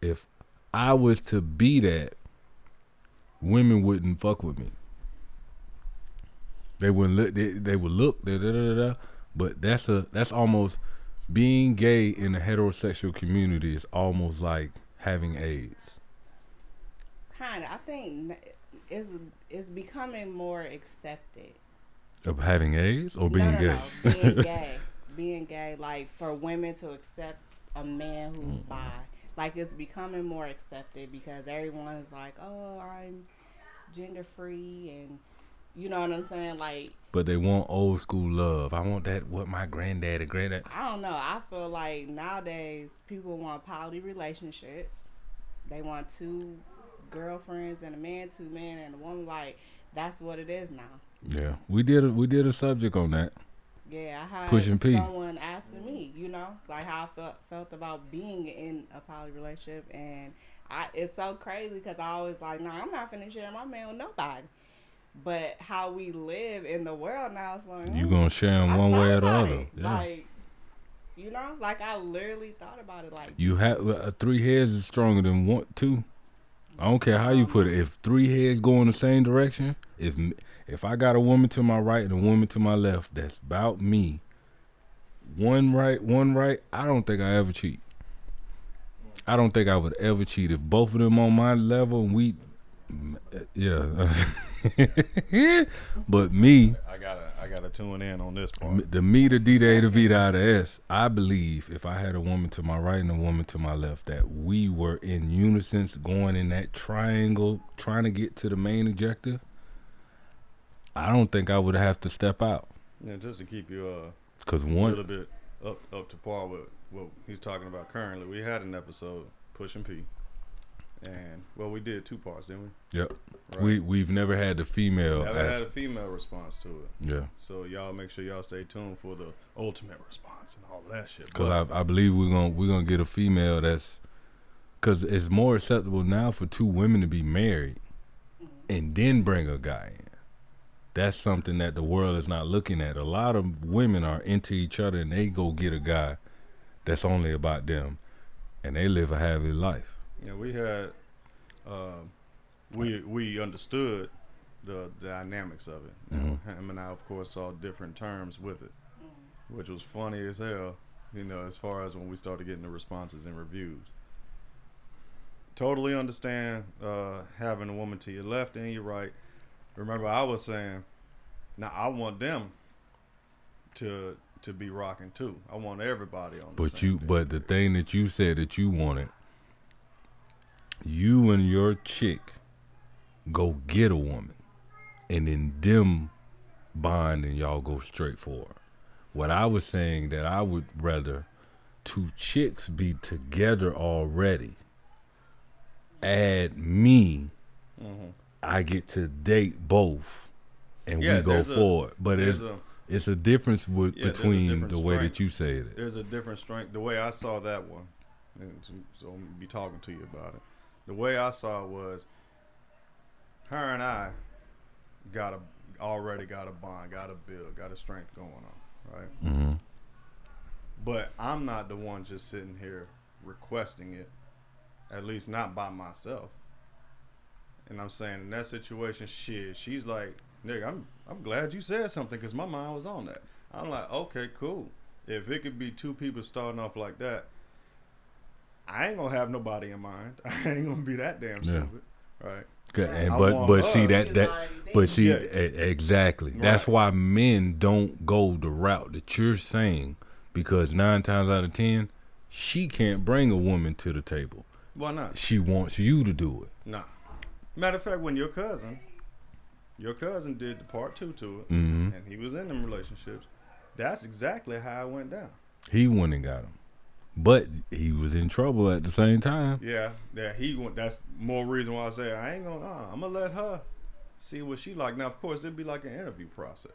If I was to be that, women wouldn't fuck with me. They wouldn't look. They, they would look. Da, da, da, da, da. But that's a that's almost being gay in the heterosexual community is almost like having AIDS. Kind of. I think it's it's becoming more accepted. Of having AIDS or being no, no, gay. no, being gay. being gay, like for women to accept a man who's Mm-hmm. bi. Like it's becoming more accepted because everyone is like, oh, I'm gender free, and you know what I'm saying. Like But they want old school love. I want that. What my granddaddy, granddad. I don't know. I feel like nowadays people want poly relationships. They want two girlfriends and a man, two men and a woman. Like that's what it is now. Yeah, we did. A, we did a subject on that. Yeah, I had Pushing P. someone asking me, you know, like how I felt felt about being in a poly relationship, and I it's so crazy because I always like, nah, I'm not finna share my man with nobody. But how we live in the world now, it's like You gonna share I one way or the other. Yeah. Like, you know, like I literally thought about it. Like, You have uh, three heads is stronger than one, two. I don't care how you put it. If three heads go in the same direction, if if I got a woman to my right and a woman to my left, that's about me. One right, one right. I don't think I ever cheat. I don't think I would ever cheat if both of them on my level. and We, yeah. but me, I gotta I gotta tune in on this part. the me, the D, the A, the V, the I, the S. I believe if I had a woman to my right and a woman to my left, that we were in unison, going in that triangle, trying to get to the main objective. I don't think I would have to step out Yeah, just to keep you uh because one a little bit up up to par with what he's talking about currently. We had an episode pushing P, and well, we did two parts, didn't we? yep, Right. we we've never had the female. never as- had a female response to it. yeah, So y'all make sure y'all stay tuned for the ultimate response and all of that shit. because I I believe we're gonna we're gonna get a female that's because it's more acceptable now for two women to be married and then bring a guy in. That's something that the world is not looking at. A lot of women are into each other and they go get a guy that's only about them, and they live a happy life. Yeah, we had, uh, we we understood the, the dynamics of it. Know, him and I, of course, saw different terms with it, which was funny as hell. You know, as far as when we started getting the responses and reviews. Totally understand uh, having a woman to your left and your right. Remember, I was saying, now I want them to to be rocking too. I want everybody on. But you, thing. but the thing that you said that you wanted, you and your chick go get a woman, and then them bond and y'all go straight for her. What I was saying that I would rather two chicks be together already. Add me, mm-hmm. I get to date both, and Yeah, we go there's a- forward. But it's a- it's a difference with Yeah, between different the way that you say it. there's a different strength. The way I saw that one, and so, so I'm be talking to you about it. The way I saw it was, her and I got a already got a bond, got a build, got a strength going on, right? hmm But I'm not the one just sitting here requesting it, at least not by myself. And I'm saying in that situation, shit, she's like, nigga, I'm I'm glad you said something because my mind was on that. I'm like, okay, cool. If it could be two people starting off like that, I ain't gonna have nobody in mind. I ain't gonna be that damn Yeah. stupid, right? Good, and I but want but see that that but see Yeah. exactly. That's why men don't go the route that you're saying because nine times out of ten, she can't bring a woman to the table. Why not? She wants you to do it. Nah. Matter of fact, when your cousin, your cousin did the part two to it, Mhm. and he was in them relationships, that's exactly how it went down. He went and got him, but he was in trouble at the same time. Yeah, yeah, he went. That's more reason why I say I ain't gonna. Uh, I'm gonna let her see what she like. Now, of course, it'd be like an interview process.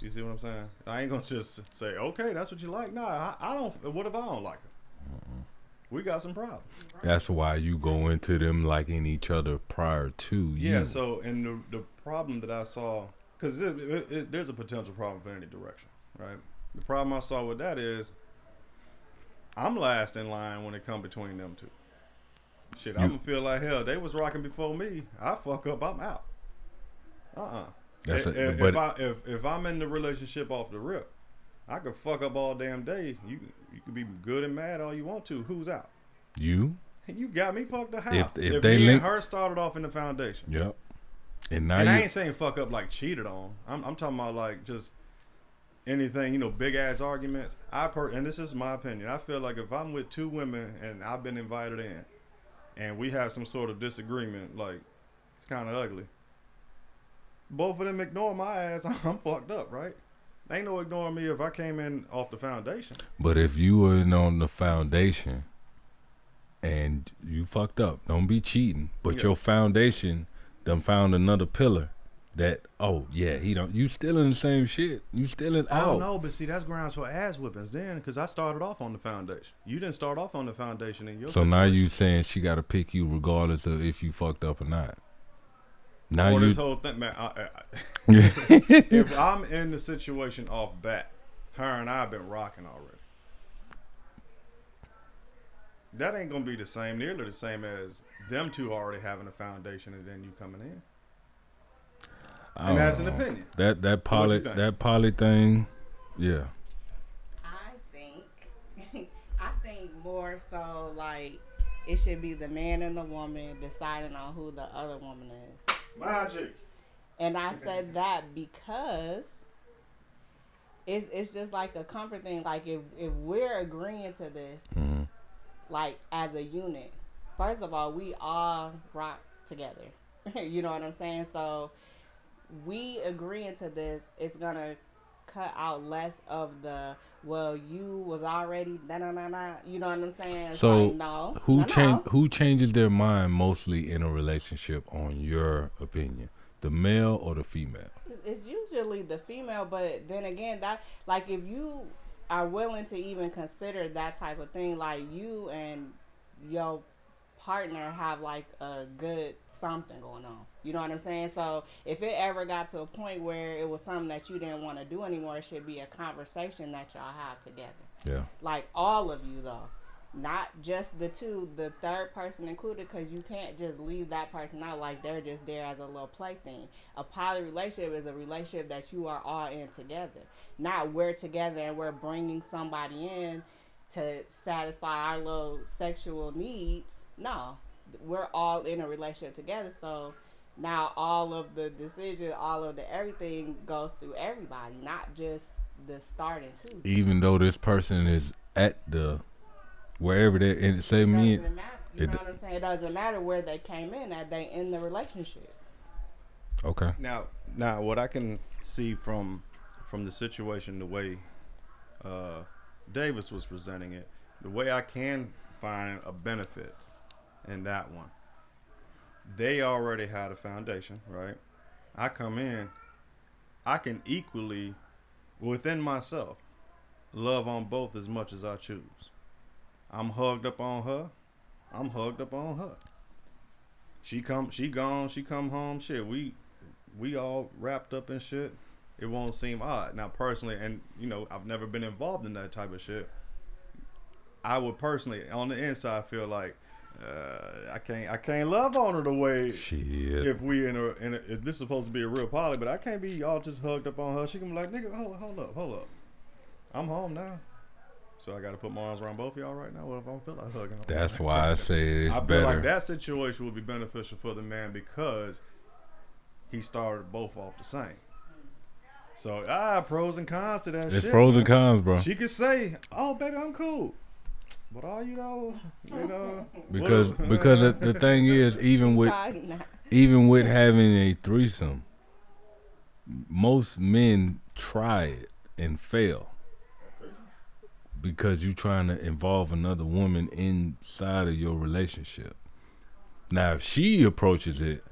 You see what I'm saying? I ain't gonna just say, okay, that's what you like. Nah, I, I don't. What if I don't like her? We got some problems. That's why you go into them liking each other prior to you. Yeah. So, and the the problem that I saw, because it, it, it, there's a potential problem for any direction, right? The problem I saw with that is, I'm last in line when it come between them two. Shit, I'm gonna feel like hell. They was rocking before me. I fuck up. I'm out. Uh uh That's if, a- if, but- I, if if I'm in the relationship off the rip, I could fuck up all damn day. You you could be good and mad all you want to. Who's out? you. You got me fucked up. How? If- if if they me link- and her started off in the foundation. Yep. And now And I ain't saying fuck up like cheated on. I'm, I'm talking about like just anything, you know, big ass arguments. I per and this is my opinion. I feel like if I'm with two women and I've been invited in, and we have some sort of disagreement, like it's kind of ugly. Both of them ignore my ass. I'm fucked up, right? Ain't no ignoring me if I came in off the foundation. But if you were in on the foundation and you fucked up, don't be cheating. But Yeah. your foundation done found another pillar that oh yeah he don't you still in the same shit. You still in Oh out. no, but see that's grounds for ass whippings then, because I started off on the foundation. You didn't start off on the foundation in your. So now you saying she got to pick you regardless of if you fucked up or not. Now or you this whole thing, man. I, I, I- if I'm in the situation off bat, her and I have been rocking already. That ain't gonna be the same, nearly the same as them two already having a foundation and then you coming in. I and don't that's an oh, opinion. That that What poly that poly thing, yeah. I think, I think more so like it should be the man and the woman deciding on who the other woman is. Magic. And I said that because it's it's just like a comfort thing. Like if if we're agreeing to this, hmm like as a unit, first of all, we all rock together. you know what I'm saying? So we agreeing to this, it's gonna cut out less of the well, you was already na na na na. You know what I'm saying? So like, no, who no, change no. who changes their mind mostly in a relationship on your opinion? The male or the female? It's usually the female, but then again, that like if you are willing to even consider that type of thing, like you and your partner have like a good something going on. You know what I'm saying? So if it ever got to a point where it was something that you didn't want to do anymore, it should be a conversation that y'all have together. Yeah. Like all of you though. Not just the two, the third person included, because you can't just leave that person out like they're just there as a little plaything. A poly relationship is a relationship that you are all in together. Not we're together and we're bringing somebody in to satisfy our little sexual needs. No, we're all in a relationship together. So now all of the decision, all of the everything goes through everybody, not just the starting two. Even though this person is at the wherever they and say me matter. You it know d- what I'm saying? It doesn't matter where they came in at. They in the relationship. okay. Now, now, what I can see from from the situation, the way uh, Davis was presenting it, the way I can find a benefit in that one, they already had a foundation, right? I come in, I can equally, within myself, love on both as much as I choose. I'm hugged up on her. I'm hugged up on her. She come, she gone, she come home. Shit, we we all wrapped up in shit, it won't seem odd. Now, personally, and you know, I've never been involved in that type of shit. I would personally, on the inside, feel like uh, I can't, I can't love on her the way Shit. if we in a, in a, if this is supposed to be a real poly, but I can't be y'all just hugged up on her. She can be like, nigga, hold, hold up, hold up, I'm home now. So I got to put my arms around both of y'all right now. What if I don't feel like hugging? That's why I say it's I feel better. like that situation would be beneficial for the man because he started both off the same. So ah, pros and cons to that It's shit. pros and cons, bro. She could say, "Oh, baby, I'm cool," but all you know, you know, Because because the, the thing is, even with even with having a threesome, most men try it and fail because you're trying to involve another woman inside of your relationship. Now, if she approaches it,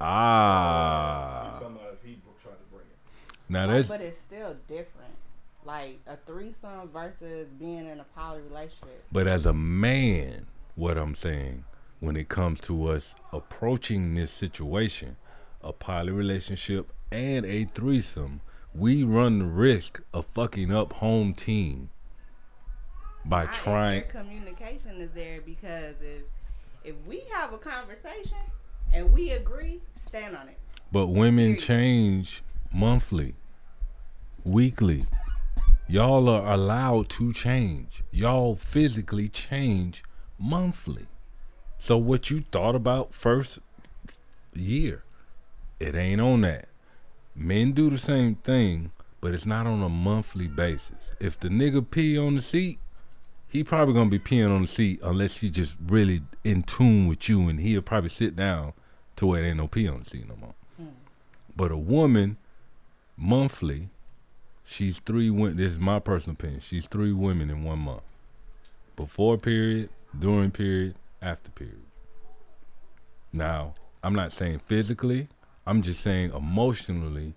ah, talking about if he tried to bring it. now that's but it's still different. Like a threesome versus being in a poly relationship. But as a man, what I'm saying, when it comes to us approaching this situation, a poly relationship and a threesome, we run the risk of fucking up home team by if trying. communication is there because if if we have a conversation and we agree, stand on it. But women Period. change monthly, weekly. Y'all are allowed to change. Y'all physically change monthly. So what you thought about first year, it ain't on that. Men do the same thing, but it's not on a monthly basis. If the nigga pee on the seat, he probably gonna be peeing on the seat unless he just really in tune with you, and he'll probably sit down to where there ain't no pee on the seat no more. Hmm. But a woman, monthly, she's three women. This is my personal opinion. She's three women in one month. Before period, during period, after period. Now, I'm not saying physically. I'm just saying emotionally.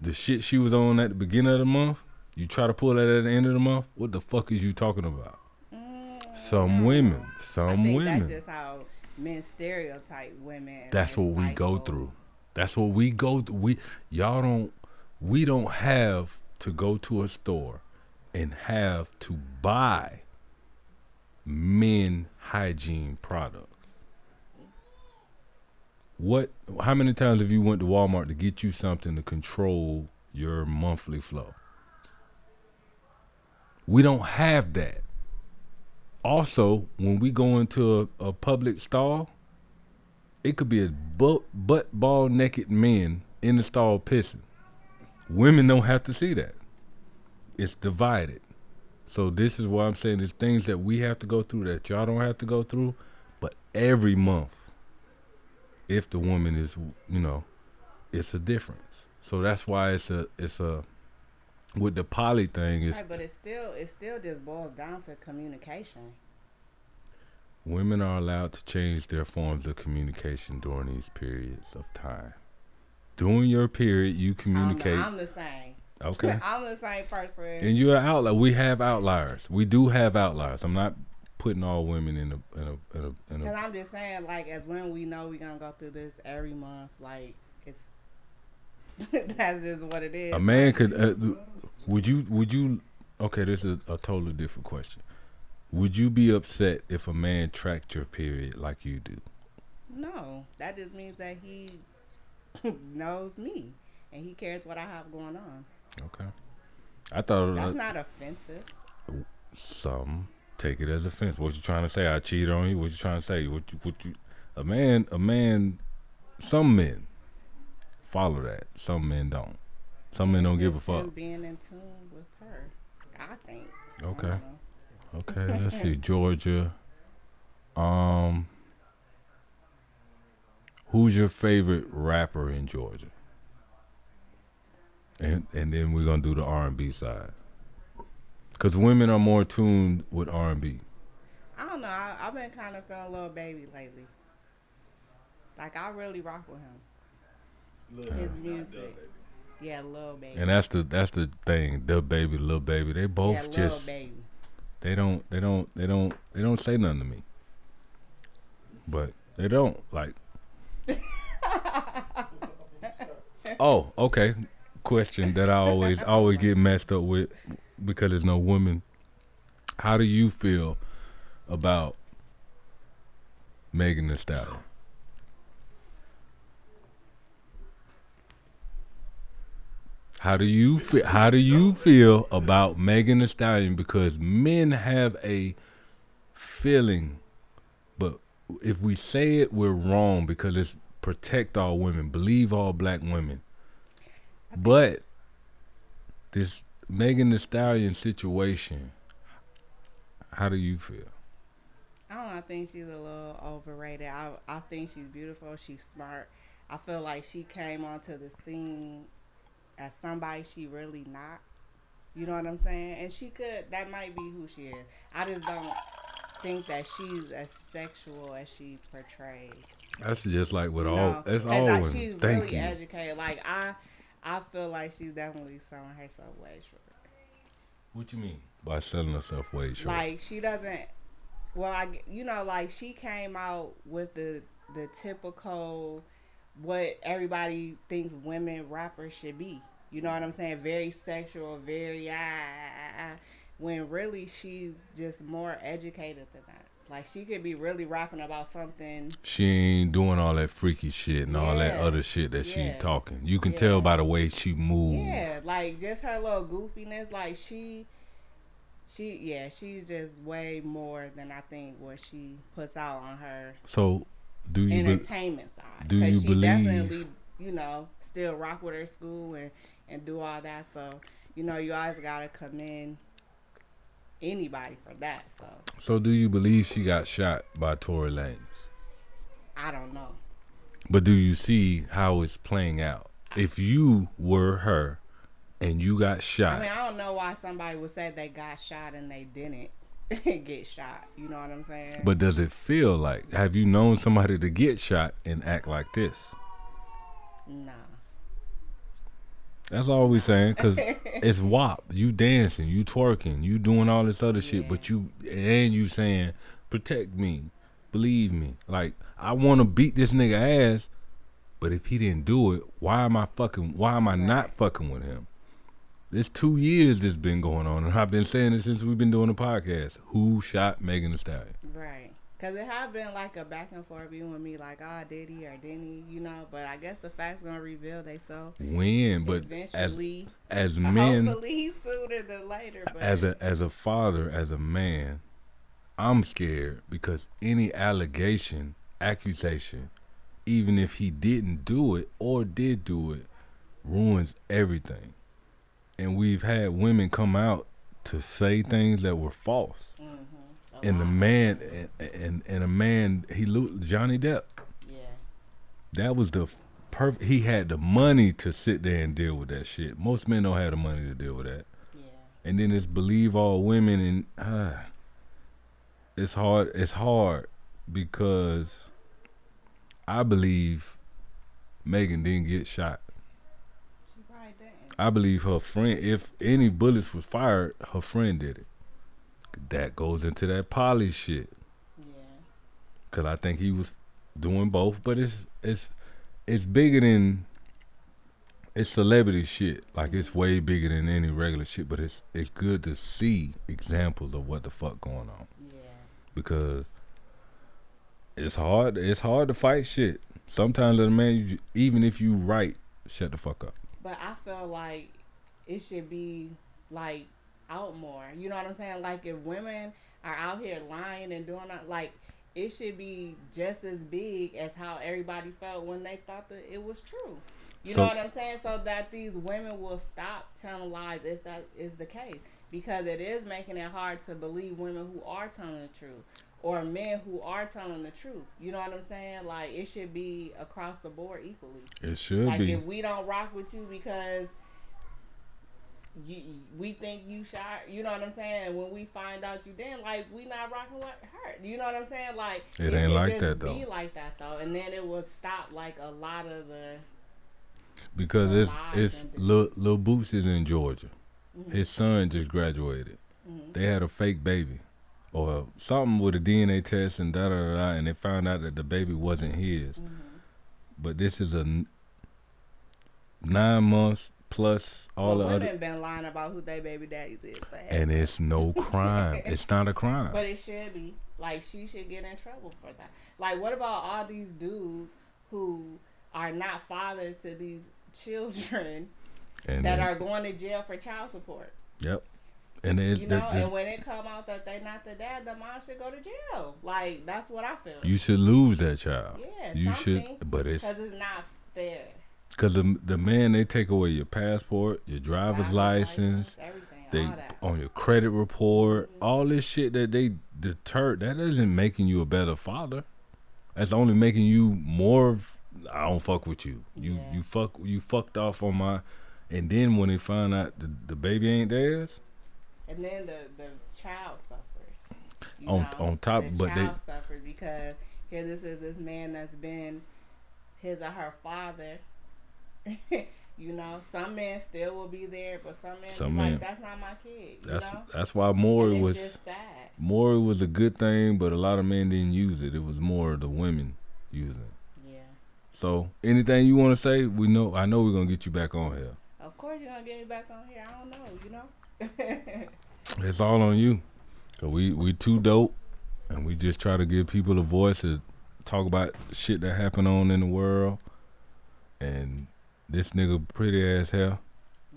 The shit she was on at the beginning of the month, you try to pull that at the end of the month. What the fuck is you talking about? Mm, some women, some women. that's just how men stereotype women. That's what we go through. That's what we go through. We y'all don't we don't have to go to a store and have to buy men hygiene products. What how many times have you went to Walmart to get you something to control your monthly flow? We don't have that. Also, when we go into a, a public stall, it could be a butt, butt ball naked men in the stall pissing. Women don't have to see that. It's divided. So this is why I'm saying there's things that we have to go through that y'all don't have to go through. But every month, if the woman is, you know, it's a difference. So that's why it's a it's a with the poly thing is Right, but it still it still just boils down to communication. women are allowed to change their forms of communication during these periods of time. During your period, you I'm, communicate. I'm the same. okay. I'm the same person. And you're an outlier. We have outliers. We do have outliers. I'm not putting all women in a in a in a, in Cause a I'm just saying, like, as women, we know we're gonna go through this every month. Like, it's that's just what it is. a man could. Uh, would you would you? Okay, this is a totally different question. Would you be upset if a man tracked your period like you do? No, that just means that he knows me and he cares what I have going on. Okay. I thought That's uh, not offensive. some take it as offense. What you trying to say? I cheated on you. What you trying to say? What you, what you? A man, a man. Some men follow that. Some men don't. Some men don't give a fuck. Being in tune with her, I think. Okay. don't. Okay. Let's see. Georgia. Um. Who's your favorite rapper in Georgia? And and then we're gonna do the R and B side. Cause women are more tuned with R and B. I don't know. I, I've been kind of feeling Lil Baby lately. Like I really rock with him. His music. Yeah, Lil Baby. And that's the that's the thing. The baby, Lil Baby, they both yeah, little just baby. they don't they don't they don't they don't say nothing to me. But they don't like. oh, okay. Question that I always always get messed up with because there's no women. How do you feel about Megan Thee Stallion? How do you feel? How do you feel about Megan Thee Stallion? Because men have a feeling, if we say it, we're wrong because it's protect all women, believe all black women. But this Megan Thee Stallion situation, how do you feel? I don't think she's a little overrated. I I think she's beautiful. She's smart. I feel like she came onto the scene as somebody she really not. You know what I'm saying? And she could. That might be who she is. I just don't think that she's as sexual as she portrays. That's just like with you all. know? That's 'Cause, all like, she's Thank really you. educated. Like I, I feel like she's definitely selling herself way short. What you mean by selling herself way short? Like she doesn't. Well, I you know like she came out with the the typical what everybody thinks women rappers should be. You know what I'm saying? Very sexual, very ah, ah, ah, ah, when really she's just more educated than that. Like she could be really rapping about something. she ain't doing all that freaky shit and all that other shit that she talking. You can Yeah. tell by the way she moves. Yeah, like just her little goofiness. Like she, she yeah, she's just way more than I think what she puts out on her So, do you be- entertainment side. do you she believe- definitely, you know, still rock with her school and and do all that. So, you know, you always gotta commend anybody for that. So So do you believe she got shot by Tory Lanez? I don't know. But do you see how it's playing out? If you were her and you got shot, I mean, I don't know why somebody would say they got shot and they didn't get shot. You know what I'm saying? but does it feel like have you known somebody to get shot and act like this? nah. That's all we saying, cause it's WAP. You dancing, you twerking, you doing all this other shit, but you and you saying protect me, believe me. Like I want to beat this nigga ass, but if he didn't do it, why am I fucking? Why am I not fucking with him? It's two years this been going on, and I've been saying it since we've been doing the podcast. Who shot Megan Thee Stallion? Right. Cause it have been like a back and forth you and me, like, ah, oh, did he or didn't he? You know. But I guess the facts gonna reveal they so When, but as eventually. as men, hopefully sooner than later. But as a as a father, as a man, I'm scared because any allegation, accusation, even if he didn't do it or did do it, ruins everything. And we've had women come out to say things that were false. And the man and, and and a man he lo- Johnny Depp. yeah, That was the perfect. He had the money to sit there and deal with that shit. Most men don't have the money to deal with that yeah, and then it's believe all women and uh, it's hard it's hard because i believe megan didn't get shot she probably didn't. i believe her friend if any bullets was fired her friend did it that goes into that poly shit Yeah, because i think he was doing both but it's it's it's bigger than it's celebrity shit. Like it's way bigger than any regular shit. But it's it's good to see examples of what the fuck going on yeah, because it's hard. It's hard to fight shit. Sometimes, little man, you, even if you right, shut the fuck up. but I feel like it should be like out more. You know what I'm saying? Like if women are out here lying and doing that, like it should be just as big as how everybody felt when they thought that it was true. You So- know what I'm saying? So that these women will stop telling lies if that is the case. Because it is making it hard to believe women who are telling the truth. Or men who are telling the truth. You know what I'm saying? Like it should be across the board equally. It should Like be. if we don't rock with you because you, we think you shot, you know what I'm saying? And when we find out you didn't, like we not rocking with her. You know what I'm saying? Like It ain't like that, Be though. like that though, and then it will stop like a lot of the. because the it's it's Lil, Lil Boots is in Georgia. Mm-hmm. His son just graduated. They had a fake baby, or something with a DNA test and da da da, da, and they found out that the baby wasn't his. Mm-hmm. But this is a n- nine months plus all well, the women other, been lying about who their baby daddies is, but, and it's no crime. it's not a crime. but it should be like she should get in trouble for that. Like, what about all these dudes who are not fathers to these children? and that then- are going to jail for child support. yep. And it, You know, the- and when it come out that they're not the dad, the mom should go to jail. Like that's what I feel. you should lose that child. Yeah, you should, but it's because it's not fair. Because the the man they take away your passport, your driver's, Driver's license, everything, they on your credit report, mm-hmm. all this shit that they deter. That isn't making you a better father. That's only making you more. Of, I don't fuck with you. You Yeah. you fuck you fucked off on my. And then when they find out the, the baby ain't theirs, And then the the child suffers. On- know? on top, the but they- child suffers because here this is this man that's been his or her father. you know, some men still will be there, but some men Some like men- that's not my kid. That's know, that's why Maury was. Maury was a good thing, but a lot of men didn't use it. It was more the women using. it. Yeah. So anything you want to say, we know. I know we're gonna get you back on here. Of course you're gonna get me back on here. I don't know, you know. It's all on you. Cause we we too dope, and we just try to give people a voice to talk about shit that happen on in the world. And this nigga pretty as hell.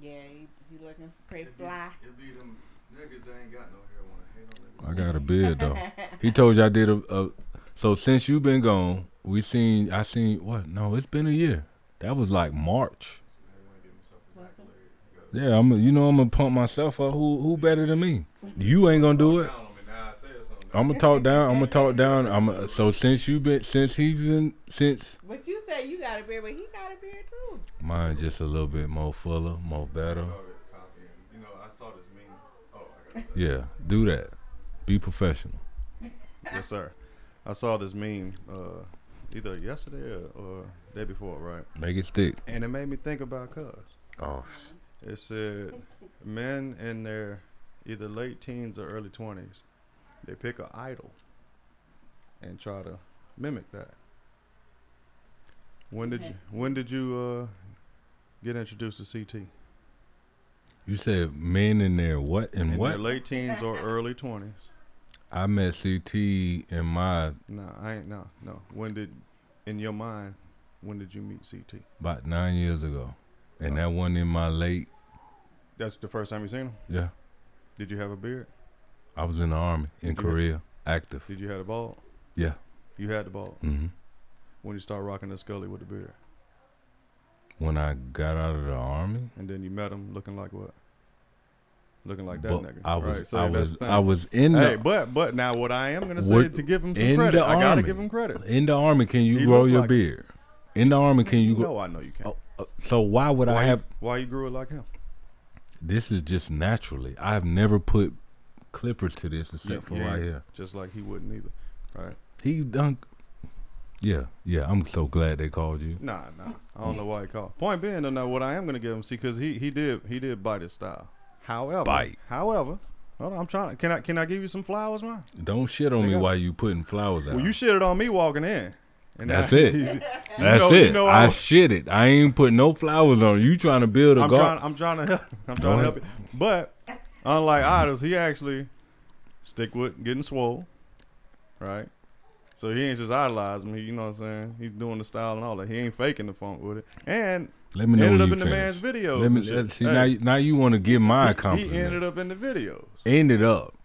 yeah, he, he looking pretty fly. It be them niggas that ain't got no hair wanna hate on. I got a beard though. He told you I did a, a. So since you been gone, we seen. I seen what? No, it's been a year. That was like March. I wanna give himself his accolades. Yeah, I'm. You know, I'm gonna pump myself up. Who who better than me? You ain't gonna do it. I'm gonna talk down. I'm gonna talk down. I'm so since you've been since he's been since But you said you got a beard, but he got a beard too. mine just a little bit more fuller, more better. You know, I saw this meme. Oh, I got Yeah, do that. Be professional. yes, sir. I saw this meme uh, either yesterday or, or day before, right? Make it stick. And it made me think about cuz. Oh, It said men in their either late teens or early twenties, they pick an idol and try to mimic that. When did you when did you uh, get introduced to CT? you said men in there what and in what? their late teens or early twenties. I met CT in my No, I ain't no, no. When did in your mind when did you meet CT? about nine years ago, and that one in my late. That's the first time you seen him? Yeah, Did you have a beard? I was in the army in Did you- Korea, active. Did you have a ball? Yeah. You had the bald. hmm When you start rocking the scully with the beard. When I got out of the army, And then you met him looking like what? Looking like that but nigga. I was right, so I that's was the thing. I was in Hey, the but but now what I am gonna say What- to give him some in credit, the I gotta army. give him credit. in the army. Can you He grow looked your like- beard? In the army, can you grow? No, I know you can't. Oh, uh, so why would why I have? Why you grew it like him? This is just naturally. I've never put clippers to this except You- for you right here. Just like he wouldn't either. Right? He done. Yeah, yeah. I'm so glad they called you. Nah, nah. I don't know why he called. Point being, though, now what I am gonna give him, see, because he he did he did bite his style. However, Bite. However, hold on, I'm trying. To, can I can I give you some flowers, man? Don't shit on me while you putting flowers out. Well, you shitted on me walking in. And That's now- it. you That's know- it. You know, I I'm, shit it. I ain't putting no flowers on. You trying to build a I'm gar- trying. I'm trying to help. I'm trying to help you. But unlike idols, he actually stick with getting swole, right? So he ain't just idolizing me. You know what I'm saying? He's doing the style and all that. He ain't faking the funk with it. And Let me know ended up in the man's videos. Let me let- see Hey, now. You, now you want to give my he compliment. ended up in the videos. ended up.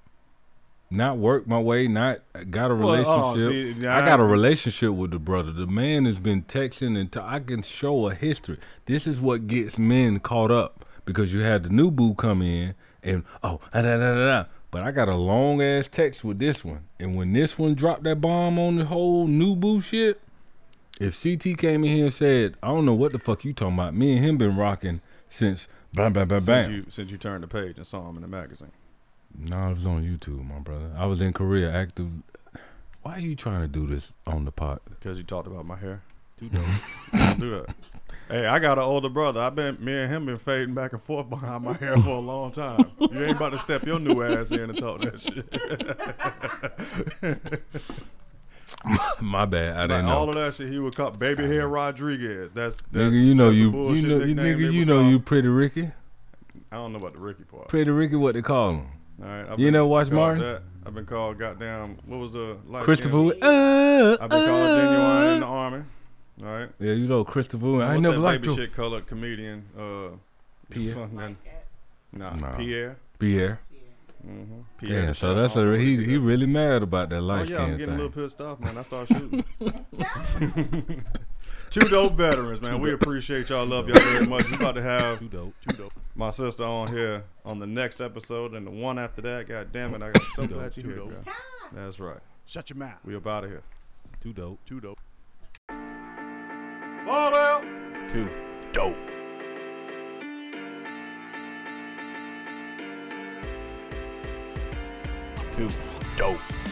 Not work my way. Not got a Well, hold on, relationship. see, I got a relationship with the brother. The man has been texting and t- I can show a history. This is what gets men caught up because you had the new boo come in and oh da da da da. da. But I got a long ass text with this one, and when this one dropped that bomb on the whole new boo shit, if CT came in here and said, I don't know what the fuck you talking about. Me and him been rocking since bam bam bam Since bam. you since you turned the page and saw him in the magazine. No, it was on YouTube, my brother. I was in Korea active. Why are you trying to do this on the pot? Because you talked about my hair. Too dope. Don't do that. Hey, I got an older brother. I've been me and him been fading back and forth behind my hair for a long time. You ain't about to step your new ass in and talk that shit. my bad. I Like, didn't know. all of that shit he would call baby hair Rodriguez. That's, that's Nigga, you know you, you know, you nigga, you know call- you pretty Ricky. I don't know about the Ricky part. Pretty Ricky, what they call him? All right, I've You know, watch Martin? That. I've been called goddamn. What was the Christopher. Uh, I've been called genuine in the uh. army. All right. Yeah, you know Christopher. Wood. I What's never that liked baby you. shit colored comedian? Uh, Pierre. fucking- Nah, Nah. Pierre. Pierre. Mm-hmm. Pierre. Yeah, so that's a he. He really mad about that Oh light yeah, I'm skin getting a thing. little pissed off, man. I start shooting. Two dope veterans, man. We appreciate y'all. Love y'all very much. We about to have Too dope. two dope. My sister on here on the next episode and the one after that. God damn it! I'm so Too glad you too here. dope. girl. That's right. Shut your mouth. We up out of here. Two dope. two dope. Well. Too dope. Two. dope.